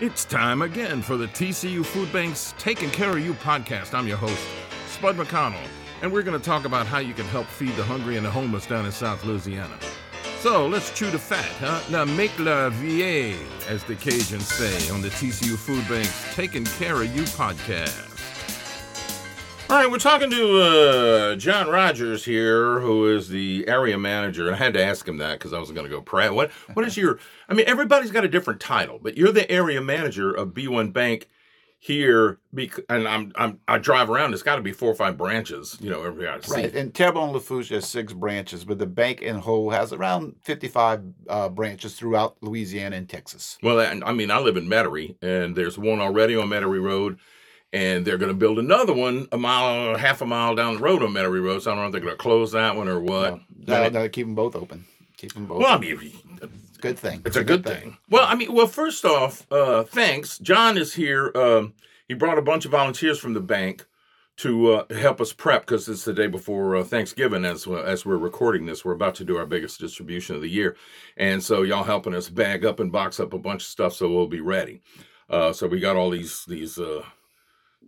It's time again for the TCU Food Bank's Taking Care of You podcast. I'm your host, Spud McConnell, and we're going to talk about how you can help feed the hungry and the homeless down in South Louisiana. So let's chew the fat, huh? Now make la vie, as the Cajuns say on the TCU Food Bank's Taking Care of You podcast. All right, we're talking to uh, John Rogers here, who is the area manager. And I had to ask him that because I was going to go pray. What What is your? I mean, everybody's got a different title, but you're the area manager of B1 Bank here. And I'm, I'm I drive around. It's got to be four or five branches. You know, every I see. Right. And Terrebonne Lafourche has six branches, but the bank in whole has around 55 uh, branches throughout Louisiana and Texas. Well, I mean, I live in Metairie, and there's one already on Metairie Road, and they're going to build another one a mile, half a mile down the road on Metairie Road. So I don't know if they're going to close that one or what. No, But- no, keep them both open. Keep them both. well, I mean, it's a good thing. it's a good thing. Well, I mean, well, first off, uh, thanks. John is here. Um, he brought a bunch of volunteers from the bank to uh, help us prep because it's the day before uh, Thanksgiving. As uh, as we're recording this, we're about to do our biggest distribution of the year, and so y'all helping us bag up and box up a bunch of stuff so we'll be ready. Uh, so we got all these these uh,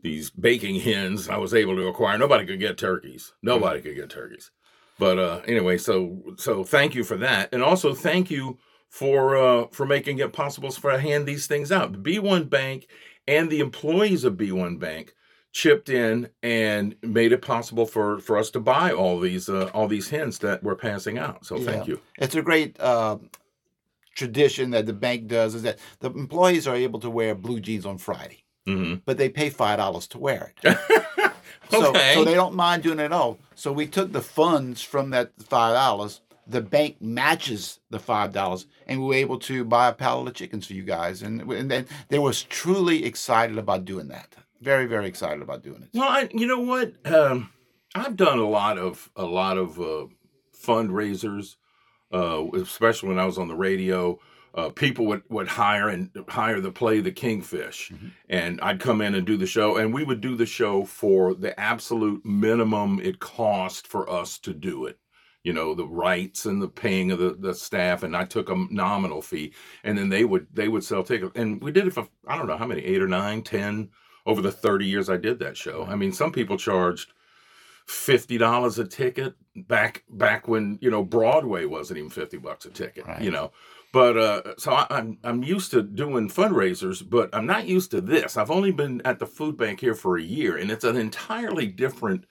these baking hens I was able to acquire. Nobody could get turkeys. Nobody could get turkeys. But uh, anyway, so so thank you for that, and also thank you for uh, for making it possible for to hand these things out. B1 Bank and the employees of B1 Bank chipped in and made it possible for for us to buy all these uh, all these hens that we're passing out. So thank Yeah. you. It's a great uh, tradition that the bank does is that the employees are able to wear blue jeans on Friday, hmm but they pay $5 to wear it. So, Okay. so they don't mind doing it at all. So we took the funds from that five dollars. The bank matches the five dollars, and we were able to buy a pallet of chickens for you guys. And and then they was truly excited about doing that. Very very excited about doing it. Well, I, you know what? Um, I've done a lot of a lot of uh, fundraisers, uh, especially when I was on the radio. Uh, people would, would hire and hire to play the kingfish, and I'd come in and do the show, and we would do the show for the absolute minimum it cost for us to do it. You know, the rights and the paying of the, the staff, and I took a nominal fee, and then they would they would sell tickets, and we did it for I don't know how many eight or nine, ten over the 30 years I did that show. I mean, some people charged fifty dollars a ticket back back when you know Broadway wasn't even fifty bucks a ticket. Right. You know, but uh, so I, I'm I'm used to doing fundraisers, but I'm not used to this. I've only been at the food bank here for a year, and it's an entirely different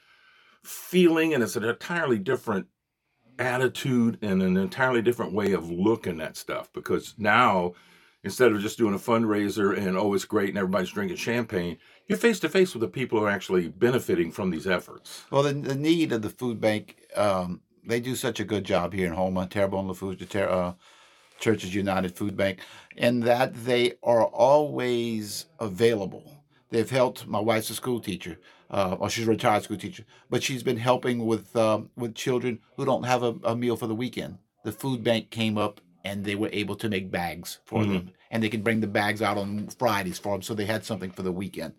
feeling, and it's an entirely different attitude and an entirely different way of looking at stuff because now instead of just doing a fundraiser and oh it's great and everybody's drinking champagne you're face to face with the people who are actually benefiting from these efforts Well, the, the need of the food bank, um, they do such a good job here in Houma, Terrebonne Lafourche, the Ter- uh, Churches United Food Bank, in that they are always available. They've helped. My wife's a school teacher, uh, or she's a retired school teacher, but she's been helping with um, with children who don't have a, a meal for the weekend. The food bank came up and they were able to make bags for them, and they could bring the bags out on Fridays for them, so they had something for the weekend.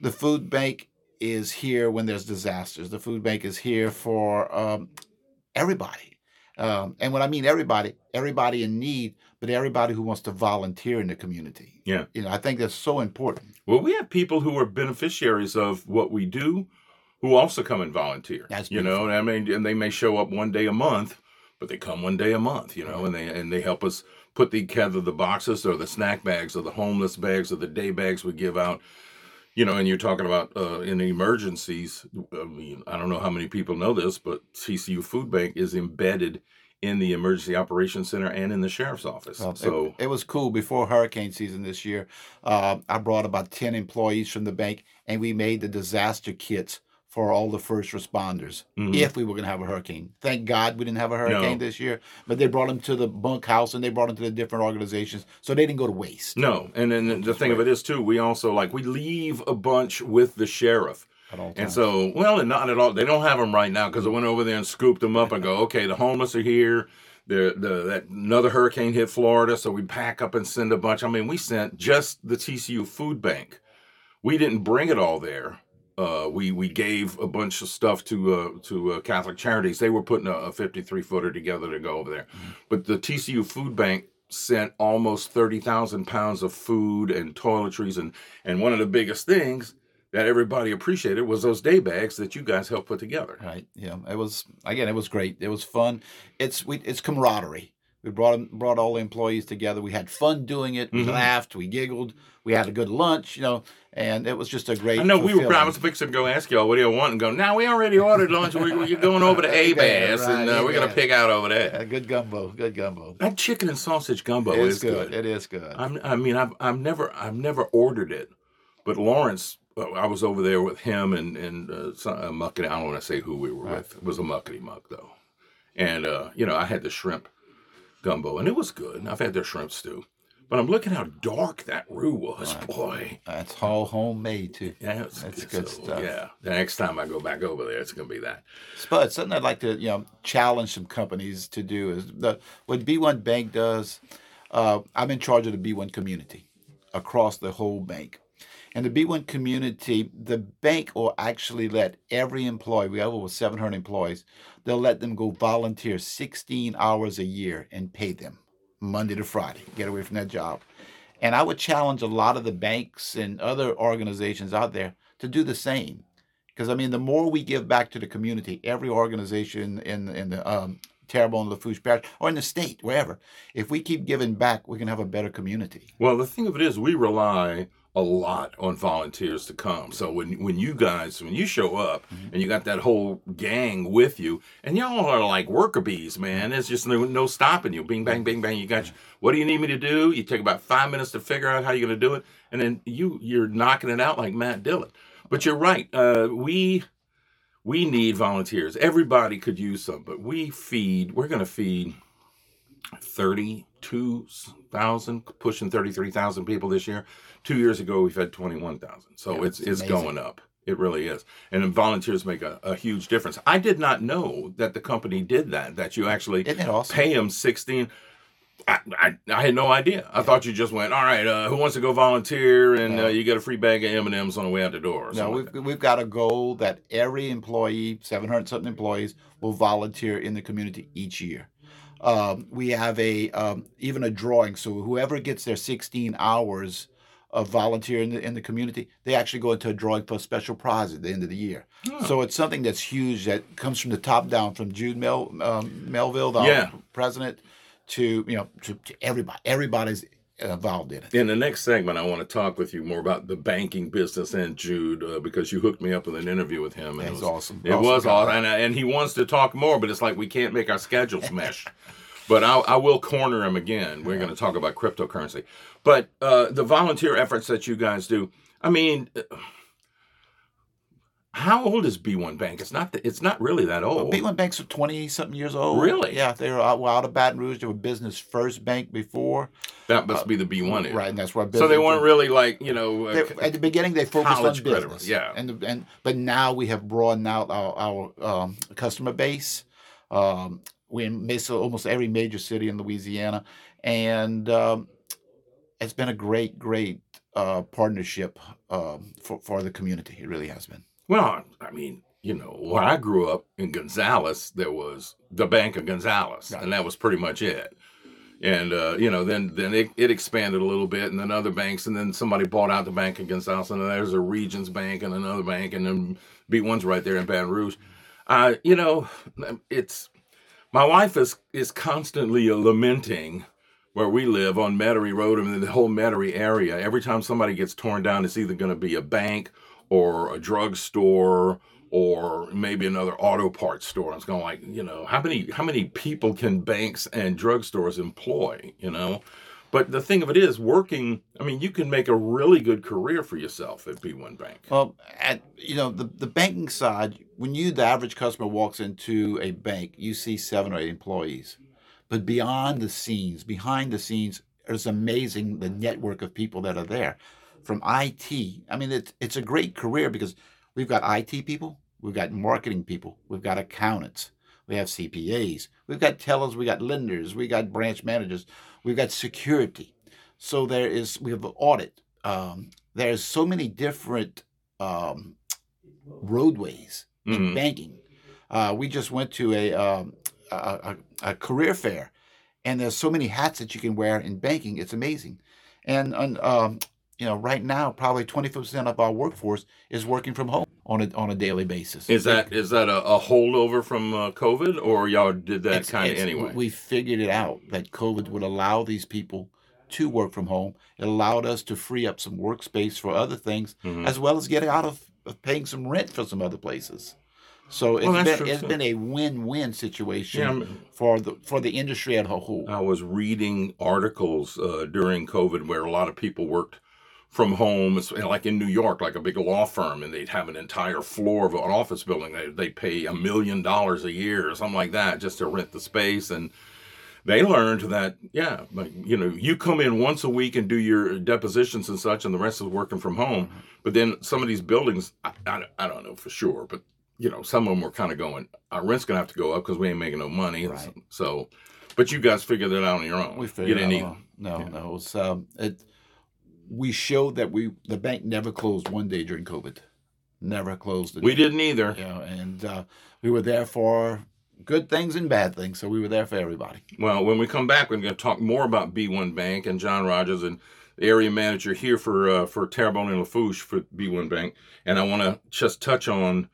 The food bank is here when there's disasters. The food bank is here for um, everybody. Um, and when I mean everybody, everybody in need, but everybody who wants to volunteer in the community. Yeah. You know, I think that's so important. well we have people who are beneficiaries of what we do who also come and volunteer That's you know and i mean and they may show up one day a month but they come one day a month you know and they and they help us put together the boxes or the snack bags or the homeless bags or the day bags we give out you know, and you're talking about uh, in emergencies. I mean, I don't know how many people know this, but TCU Food Bank is embedded in the Emergency Operations Center and in the sheriff's office. Well, it- so it, was cool before hurricane season this year. Uh, I brought about 10 employees from the bank and we made the disaster kits for all the first responders Mhm. if we were going to have a hurricane. Thank God we didn't have a hurricane No. this year, but they brought them to the bunkhouse and they brought them to the different organizations so they didn't go to waste. no, and then the thing of it is too, we also like we leave a bunch with the sheriff. And so, well, and not at all. They don't have them right now because I went over there and scooped them up and go, okay, the homeless are here. The, the that another hurricane hit Florida, so we pack up and send a bunch. I mean, we sent just the TCU food bank. We didn't bring it all there. Uh, we we gave a bunch of stuff to uh, to uh, Catholic Charities. They were putting a, a 53 footer together to go over there. But the TCU food bank sent almost 30,000 pounds of food and toiletries. And, and one of the biggest things that everybody appreciated was those day bags that you guys helped put together. Right. Yeah. It was again. It was great. It was fun. It's we. It's camaraderie. We brought brought all the employees together. We had fun doing it. We Mhm. laughed. We giggled. We had a good lunch. You know, and it was just a great. I know we were. I was fixing to go ask y'all, what do you want? And go, now we already ordered lunch. We, we're going over to A-Bear's, Right, and uh, we're going to pick out over there. Yeah, good gumbo. Good gumbo. That chicken and sausage gumbo it's is good. It is good. I'm, I mean, I've, I've never, I've never ordered it, but Lawrence, uh, I was over there with him and and uh, some, muckety. I don't want to say who we were Right. with. It was a muckety muck though, and uh, you know, I had the shrimp gumbo, and it was good. I've had their shrimp stew, but I'm looking how dark that roux was. Right. Boy, That's all homemade too. yeah, it's, That's it's good so, stuff. Yeah, the next time I go back over there, it's gonna be that. Spud, something I'd like to you know challenge some companies to do is the what B1 Bank does. Uh, I'm in charge of the B1 community across the whole bank, and the B1 community, the bank will actually let every employee. We have over 700 employees. They'll let them go volunteer 16 hours a year and pay them Monday to Friday. Get away from that job. And I would challenge a lot of the banks and other organizations out there to do the same. Because I mean, the more we give back to the community, every organization in in the um, Terrebonne Lafourche Parish or in the state, wherever, if we keep giving back, we can have a better community. Well, the thing of it is, we rely a lot on volunteers to come. So when when you guys when you show up Mm-hmm. and you got that whole gang with you, and y'all are like worker bees, man. There's just no, no stopping you. Bing bang bing bang. You got. you. What do you need me to do? You take about five minutes to figure out how you're going to do it, and then you you're knocking it out like Matt Dillon. But you're right. Uh, we we need volunteers. Everybody could use some, but we feed. We're going to feed. 32,000, pushing 33,000 people this year. Two years ago, we've had 21,000. So Yeah, it's, it's it's going up. It really is. And volunteers make a, a huge difference. I did not know that the company did that, that you actually awesome? pay them 16. I, I, I had no idea. I thought you just went, all right, uh, who wants to go volunteer? And No. uh, you get a free bag of M&Ms on the way out the door. Or No, we've, like we've got a goal that every employee, 700 something employees, will volunteer in the community each year. Um, we have a um, even a drawing, so whoever gets their 16 hours of volunteer in the, in the community, they actually go into a drawing for a special prize at the end of the year. Oh. So it's something that's huge that comes from the top down, from Jude Mel, um, Melville, the Yeah. president, to you know to, to everybody. Everybody's involved in it. In the next segment, I want to talk with you more about the banking business and Jude uh, because you hooked me up with an interview with him. And That's it was awesome. It Awesome was awesome, and, uh, and he wants to talk more, but it's like we can't make our schedules mesh. But I, I will corner him again. We're going to talk about cryptocurrency, but uh, the volunteer efforts that you guys do. I mean, uh, how old is B1 Bank? It's not. It's not really that old. B1 banks 20 something years old. Really? Yeah, they were out, well, out of Baton Rouge. They were business first bank before. that must be the B1 era. Right, and that's why business. So they weren't really like you know. Uh, at the beginning, they focused on college credit, yeah. and and but now we have broadened out our, our um, customer base. Um, we're in almost every major city in Louisiana, and um, it's been a great, great uh, partnership um, for for the community. It really has been. Well, I mean, you know, when I grew up in Gonzales, there was the Bank of Gonzales, and that was pretty much it. And uh, you know, then then it, it expanded a little bit, and then other banks, and then somebody bought out the Bank of Gonzales, and then there's a Regions Bank and another bank, and then B1's right there in Baton Rouge. Uh, you know, it's my wife is is constantly lamenting where we live on Metairie Road and the whole Metairie area. Every time somebody gets torn down, it's either going to be a bank or a drugstore or maybe another auto parts store. It's going like, you know, how many how many people can banks and drugstores employ? You know, but the thing of it is, working. I mean, you can make a really good career for yourself at B1 Bank. Well, at you know the the banking side, when you the average customer walks into a bank, you see seven or eight employees, but beyond the scenes, behind the scenes, it's amazing the network of people that are there, from IT. I mean, it's it's a great career because we've got IT people, we've got marketing people, we've got accountants, we have CPAs, we've got tellers, we got lenders, we got branch managers, we've got security. So there is we have audit. Um, there's so many different um, roadways in Mhm. banking. Uh, we just went to a, um, a, a, a career fair, and there's so many hats that you can wear in banking. It's amazing, and, and um, you know, right now probably 25% of our workforce is working from home on a on a daily basis. Is that is that a, a holdover from uh, COVID, or y'all did that kind of anyway? We figured it out that COVID would allow these people to work from home. It allowed us to free up some workspace for other things, Mhm. as well as getting out of, of paying some rent for some other places. So it's Well, been true, it's been a win-win situation Yeah, for the for the industry as a whole. I was reading articles uh, during COVID where a lot of people worked from home, It's like in New York, like a big law firm, and they'd have an entire floor of an office building. They they pay a million dollars a year or something like that just to rent the space, and they learned that yeah, like you know, you come in once a week and do your depositions and such, and the rest is working from home. But then some of these buildings, I, I, I don't know for sure, but you know, some of them were kind of going, our rent's gonna have to go up because we ain't making no money. Right. So, but you guys figured that out on your own. We you figured didn't out. need. No, yeah. no. It was, um, it, we showed that we the bank never closed one day during COVID. Never closed. We day. didn't either. Know, and uh, we were there for good things and bad things. So we were there for everybody. Well, when we come back, we're going to talk more about B1 Bank and John Rogers and the area manager here for uh, for Terrebonne and Lafourche for B1 Bank. And I want to just touch on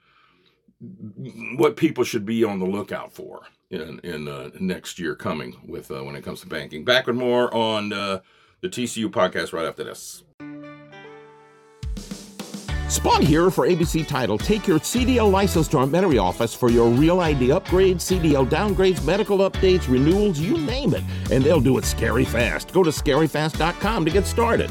what people should be on the lookout for in in uh, next year coming with uh, when it comes to banking. Back with more on uh, the TCU podcast right after this. Spud here for ABC Title. Take your CDL license to our Metairie office for your real ID upgrades, CDL downgrades, medical updates, renewals, you name it. And they'll do it scary fast. Go to scaryfast.com to get started.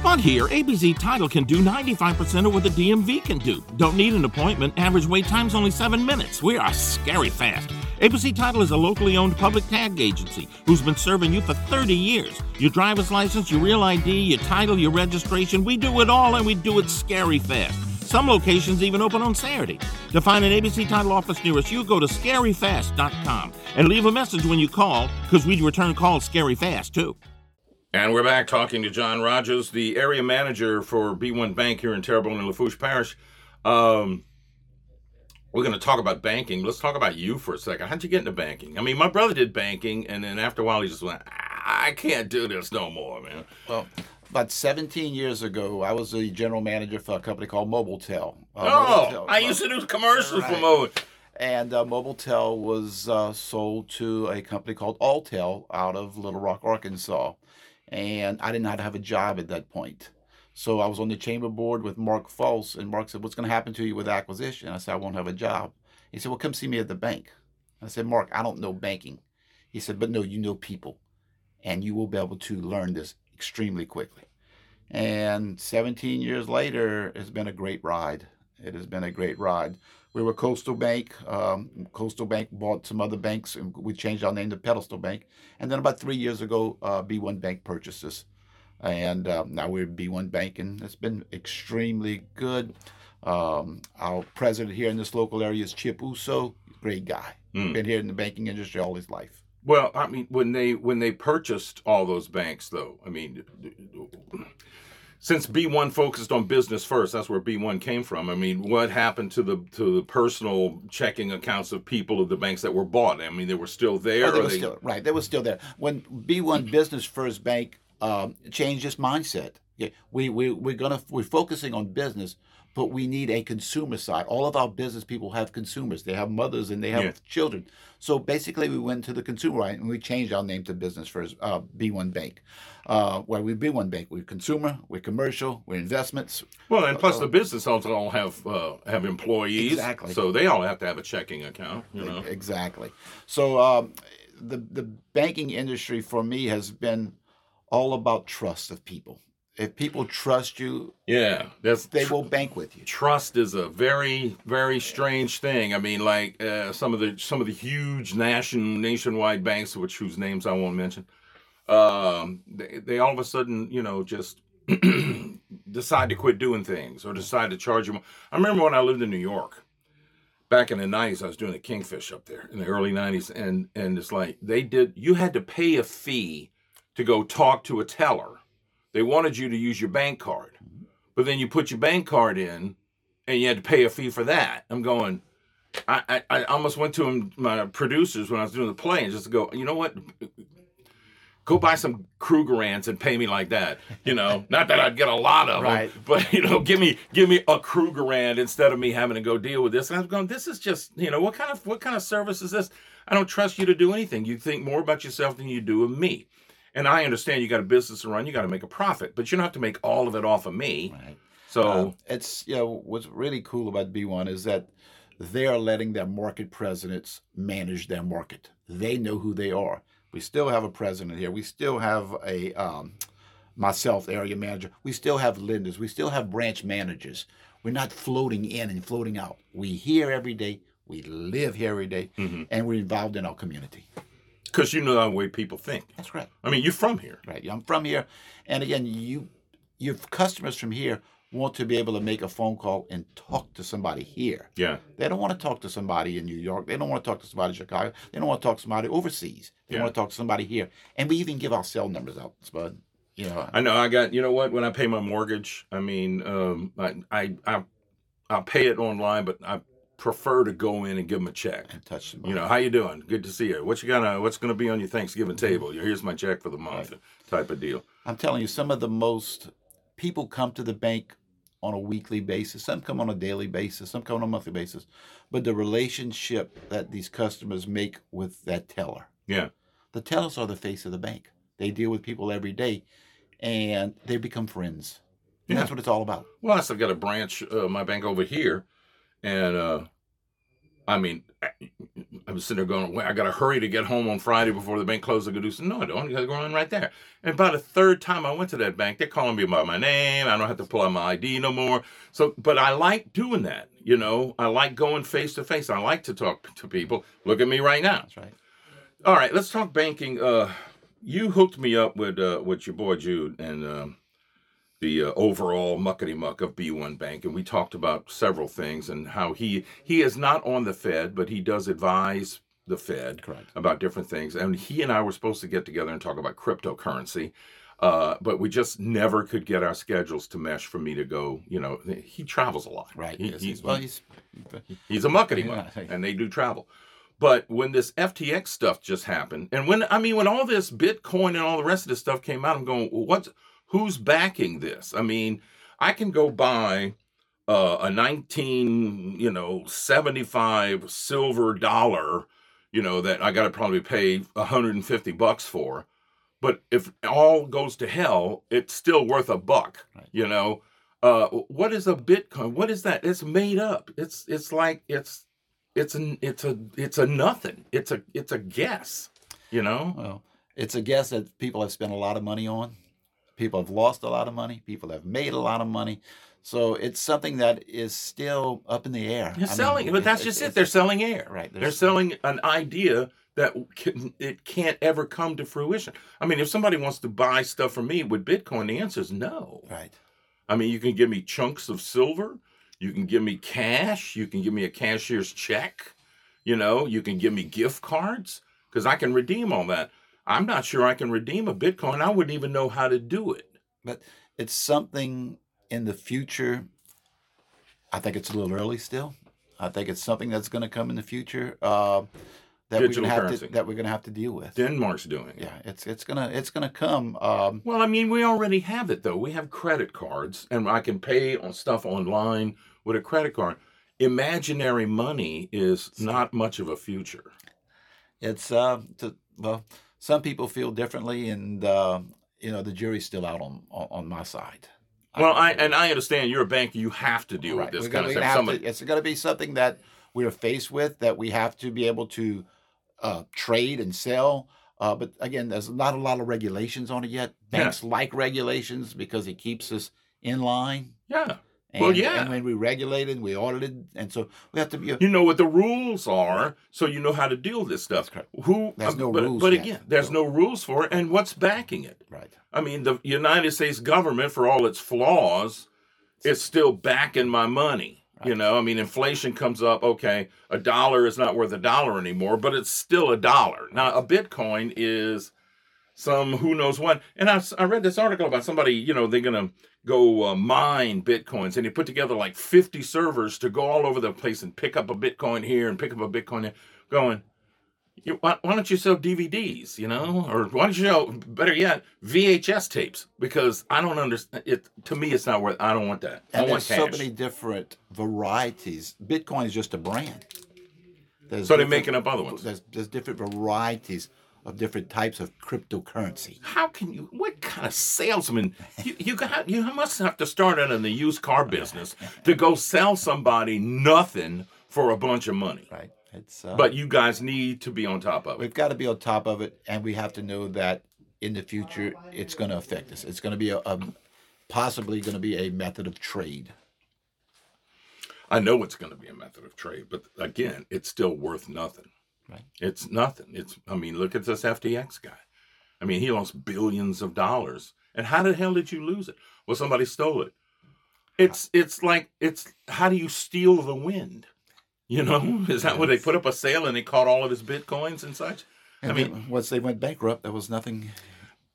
Spud here, ABC Title can do 95% of what the DMV can do. Don't need an appointment. Average wait time's only seven minutes. We are scary fast. ABC Title is a locally owned public tag agency who's been serving you for 30 years. Your driver's license, your real ID, your title, your registration, we do it all and we do it scary fast. Some locations even open on Saturday. To find an ABC Title office nearest you, go to scaryfast.com and leave a message when you call because we return calls scary fast too. And we're back talking to John Rogers, the area manager for B1 Bank here in Terrebonne and Lafourche Parish. Um, we're going to talk about banking. Let's talk about you for a second. How'd you get into banking? I mean, my brother did banking, and then after a while, he just went, I can't do this no more, man. Well, about 17 years ago, I was the general manager for a company called Mobiletel. Uh, Oh, Mobiletel- I used to do commercials for Right. Mo. And uh, Mobiletel was uh, sold to a company called Alltel out of Little Rock, Arkansas. And I did not have a job at that point. So I was on the chamber board with Mark Folse, and Mark said, What's going to happen to you with acquisition? I said, I won't have a job. He said, Well, come see me at the bank. I said, Mark, I don't know banking. He said, But no, you know people, and you will be able to learn this extremely quickly. And 17 years later, it's been a great ride. It has been a great ride. We were Coastal Bank. Um, Coastal Bank bought some other banks, and we changed our name to Pedestal Bank. And then about three years ago, uh, B1 Bank purchases. And uh, now we're B1 Bank, and it's been extremely good. Um, our president here in this local area is Chip Uso. Great guy. Mm. Been here in the banking industry all his life. Well, I mean, when they when they purchased all those banks, though, I mean, since B1 focused on business first, that's where B1 came from. I mean, what happened to the to the personal checking accounts of people of the banks that were bought? I mean, they were still there. Oh, they were they- still right. They were still there when B1 Business First Bank um, changed its mindset. Yeah, we we we're gonna we're focusing on business, but we need a consumer side. All of our business people have consumers. They have mothers and they have Yeah. children. So basically, we went to the consumer side and we changed our name to Business First uh, B1 Bank. Uh, where we B1 Bank, we're consumer, we're commercial, we're investments. well, and plus the business also all have uh, have employees, Exactly. So they all have to have a checking account. You know, Exactly. So um, the the banking industry for me has been all about trust of people. If people trust you, Yeah, that's they will bank with you. trust is a very very strange thing. I mean, like uh, some of the some of the huge nation nationwide banks, which whose names I won't mention, um, they, they all of a sudden you know just decide to quit doing things or decide to charge you. more. I remember when I lived in New York. Back in the '90s, I was doing the Kingfish up there in the early '90s, and and it's like they did. You had to pay a fee to go talk to a teller. They wanted you to use your bank card, but then you put your bank card in, and you had to pay a fee for that. I'm going. I, I, I almost went to him, my producers when I was doing the play and just to go, you know what? Go buy some Krugerrands and pay me like that. You know, not that I'd get a lot of Right. them, but you know, give me give me a Krugerrand instead of me having to go deal with this. And I was going, this is just, you know, what kind of what kind of service is this? I don't trust you to do anything. You think more about yourself than you do of me. And I understand you got a business to run, you got to make a profit, but you don't have to make all of it off of me. Right. So Uh, it's you know what's really cool about B1 is that they are letting their market presidents manage their market. They know who they are. We still have a president here. We still have a um, myself, area manager. We still have lenders. We still have branch managers. We're not floating in and floating out. We here every day. We live here every day, and we're involved in our community. Because you know the way people think. That's correct. I mean, you're from here. Right. I'm from here, and again, you, your customers from here want to be able to make a phone call and talk to somebody here. Yeah. They don't want to talk to somebody in New York. They don't want to talk to somebody in Chicago. They don't want to talk to somebody overseas. They Yeah. want to talk to somebody here. And we even give our cell numbers out, Spud. You know, I know. I got. You know what? When I pay my mortgage, I mean, um, I, I, I, I pay it online, but I prefer to go in and give them a check. and touch somebody. You know, how you doing? Good to see you. What you gonna? What's gonna be on your Thanksgiving table? Here's my check for the month, type of deal. I'm telling you, some of the most people come to the bank on a weekly basis. Some come on a daily basis. Some come on a monthly basis. But the relationship that these customers make with that teller, Yeah. the tellers are the face of the bank. They deal with people every day, and they become friends. And that's what it's all about. Well, I've got a branch, uh, my bank over here, and uh, I mean, I, I was sitting there going, "Well, I got to hurry to get home on Friday before the bank closes." I go do some. No, I don't. You got to go in right there. And about a third time I went to that bank, they're calling me by my name. I don't have to pull out my ID no more. So, but I like doing that. You know, I like going face to face. I like to talk to people. Look at me right now. That's right. All right, let's talk banking. Uh, you hooked me up with uh, with your boy Jude and um, the uh, overall muckety muck of B1 Bank, and we talked about several things and how he he is not on the Fed, but he does advise the Fed Correct. about different things. And he and I were supposed to get together and talk about cryptocurrency. Uh, but we just never could get our schedules to mesh for me to go. You know, he travels a lot. Right. He- Yes, he's- well, he's He's a muckety muck, Yeah. and they do travel. But when this FTX stuff just happened, and when I mean when all this Bitcoin and all the rest of this stuff came out, I'm going, well, what's who's backing this? I mean, I can go buy uh, a 19, you know, 75 silver dollar, you know, that I got to probably pay 150 bucks for. But if all goes to hell, it's still worth a buck, Right. you know. Uh, what is a Bitcoin? What is that? It's made up. It's it's like it's it's an it's a it's a nothing. It's a it's a guess, you know. Well, it's a guess that people have spent a lot of money on. People have lost a lot of money. People have made a lot of money. So it's something that is still up in the air. You're I mean, selling, but that's just it. They're selling air. Right, They're selling an idea that can, it can't ever come to fruition. I mean, if somebody wants to buy stuff from me with Bitcoin, the answer is no. Right. I mean, you can give me chunks of silver, you can give me cash, you can give me a cashier's check, you know, you can give me gift cards because I can redeem all that. I'm not sure I can redeem a Bitcoin. I wouldn't even know how to do it. But it's something in the future. I think it's a little early still. I think it's something that's going to come in the future uh, that Digital we're going to have to that we're going to have to deal with. Denmark's doing it. Yeah, it's it's gonna it's gonna come. Um, Well, I mean, we already have it though. We have credit cards, and I can pay on stuff online with a credit card. Imaginary money is not much of a future. it's uh, to, well, some people feel differently, and uh, you know the jury's still out on on, on my side. Well, I and I understand you're a banker. You have to deal Right. with this We're kind gonna, of stuff. Somebody, to, it's going to be something that we're faced with that we have to be able to uh, trade and sell. Uh, but again, there's not a lot of regulations on it yet. Yeah. Banks like regulations because it keeps us in line. Yeah. And, Well, yeah. And when we regulated, we audited, and so we have to be. You know what the rules are, so you know how to deal with this stuff. correct. Who? There's um, no but, rules But yet. again, there's no rules for it, and what's backing it? right. I mean, the United States government, for all its flaws, is still backing my money. You know, I mean, inflation comes up. Okay, a dollar is not worth a dollar anymore, but it's still a dollar. Now, a Bitcoin is some who knows what. And I, I read this article about somebody. You know, they're gonna go uh, mine bitcoins, and they put together like 50 servers to go all over the place and pick up a Bitcoin here and pick up a Bitcoin there. Going, why, why don't you sell DVDs, you know, or why don't you sell, better yet, VHS tapes? Because I don't understand it. To me, it's not worth. I don't want that. I And want there's so many different varieties. Bitcoin is just a brand. There's so they're making up other ones. There's there's different varieties of different types of cryptocurrency. How can you? What kind of salesman? You, you got. You must have to start out in the used car business to go sell somebody nothing for a bunch of money. Right. It's uh, But you guys need to be on top of it. we've got to be on top of it, and we have to know that in the future it's going to affect us. It's going to be a, a possibly going to be a method of trade. I know it's going to be a method of trade, but again, it's still worth nothing. Right. It's nothing. It's. I mean, look at this FTX guy. I mean, he lost billions of dollars. And how the hell did you lose it? Well, somebody stole it. It's. It's like. It's. How do you steal the wind? You know, is that where they put up a sale and they caught all of his bitcoins and such? And I mean, then once they went bankrupt, there was nothing.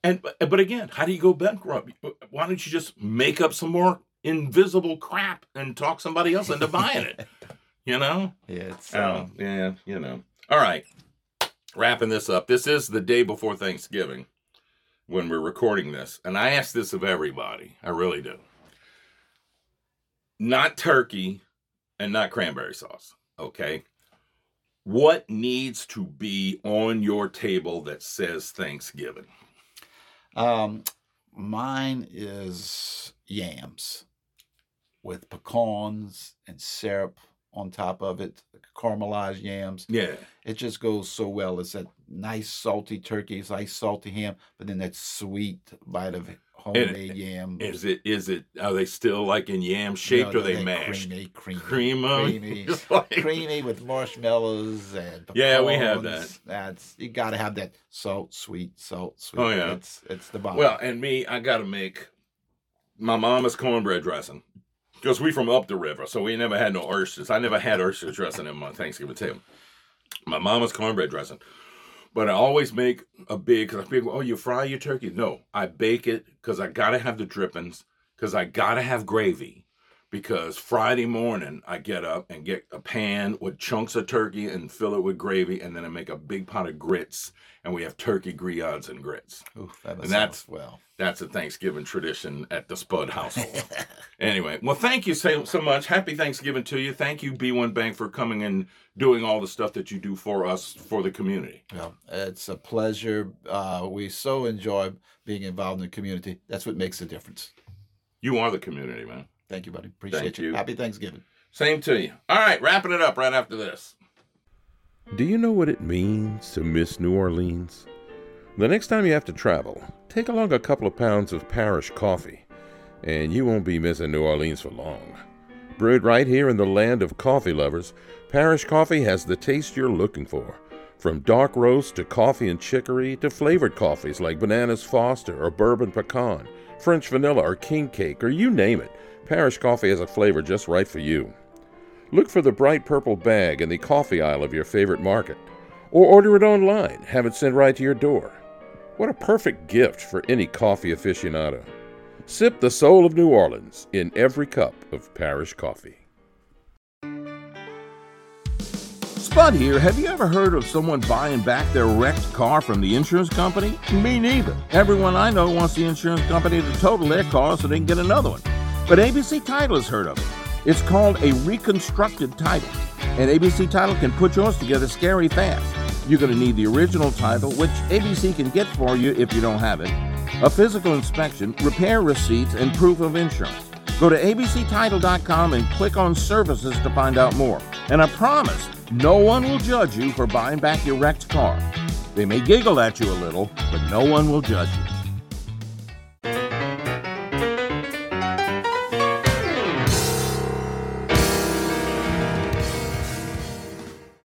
and but but again, how do you go bankrupt? Why don't you just make up some more invisible crap and talk somebody else into buying it? You know. Yeah, it's Oh, um, yeah, you know. All right. Wrapping this up. This is the day before Thanksgiving when we're recording this. And I ask this of everybody. I really do. Not turkey and not cranberry sauce. Okay. What needs to be on your table that says Thanksgiving? Um, mine is yams with pecans and syrup on top of it, caramelized yams. Yeah. It just goes so well. It's that nice salty turkey, it's nice salty ham, but then that sweet bite of homemade yam. Is it, is it, are they still like in yam shaped No, or they mashed? Creamy, creamy, Creamy? creamy, like- creamy with marshmallows and Yeah, we have pecans. That's you got to have that salt, sweet, salt, sweet. Oh, yeah. it's it's the bomb. Well, and me, I got to make my mama's cornbread dressing because we from up the river, so we never had no oysters. I never had oyster dressing in my Thanksgiving table. My mama's cornbread dressing, but I always make a big because I figure, oh, you fry your turkey? No, I bake it because I gotta have the drippings because I gotta have gravy. Because Friday morning I get up and get a pan with chunks of turkey and fill it with gravy, and then I make a big pot of grits, and we have turkey grillades and grits. That and that's- well. That's a Thanksgiving tradition at the Spud household. anyway, well, thank you so, so much. Happy Thanksgiving to you. Thank you, B1 Bank, for coming and doing all the stuff that you do for us, for the community. Well, it's a pleasure. Uh, we so enjoy being involved in the community. That's what makes a difference. You are the community, man. Thank you, buddy. Appreciate Thank you. you. Happy Thanksgiving. Same to you. All right, wrapping it up right after this. Do you know what it means to miss New Orleans? The next time you have to travel, take along a couple of pounds of parish coffee, and you won't be missing New Orleans for long. Brewed right here in the land of coffee lovers, Parish Coffee has the taste you're looking for. From dark roast to coffee and chicory to flavored coffees like Bananas Foster or Bourbon Pecan, French Vanilla or King Cake, or you name it, Parish Coffee has a flavor just right for you. Look for the bright purple bag in the coffee aisle of your favorite market, or order it online, have it sent right to your door. What a perfect gift for any coffee aficionado. Sip the soul of New Orleans in every cup of parish coffee. Spud here. Have you ever heard of someone buying back their wrecked car from the insurance company? Me neither. Everyone I know wants the insurance company to total their car so they can get another one. But ABC Title has heard of it. It's called a reconstructed title, and ABC Title can put yours together scary fast. You're going to need the original title, which ABC can get for you if you don't have it, a physical inspection, repair receipts, and proof of insurance. Go to abctitle.com and click on services to find out more. And I promise, no one will judge you for buying back your wrecked car. They may giggle at you a little, but no one will judge you.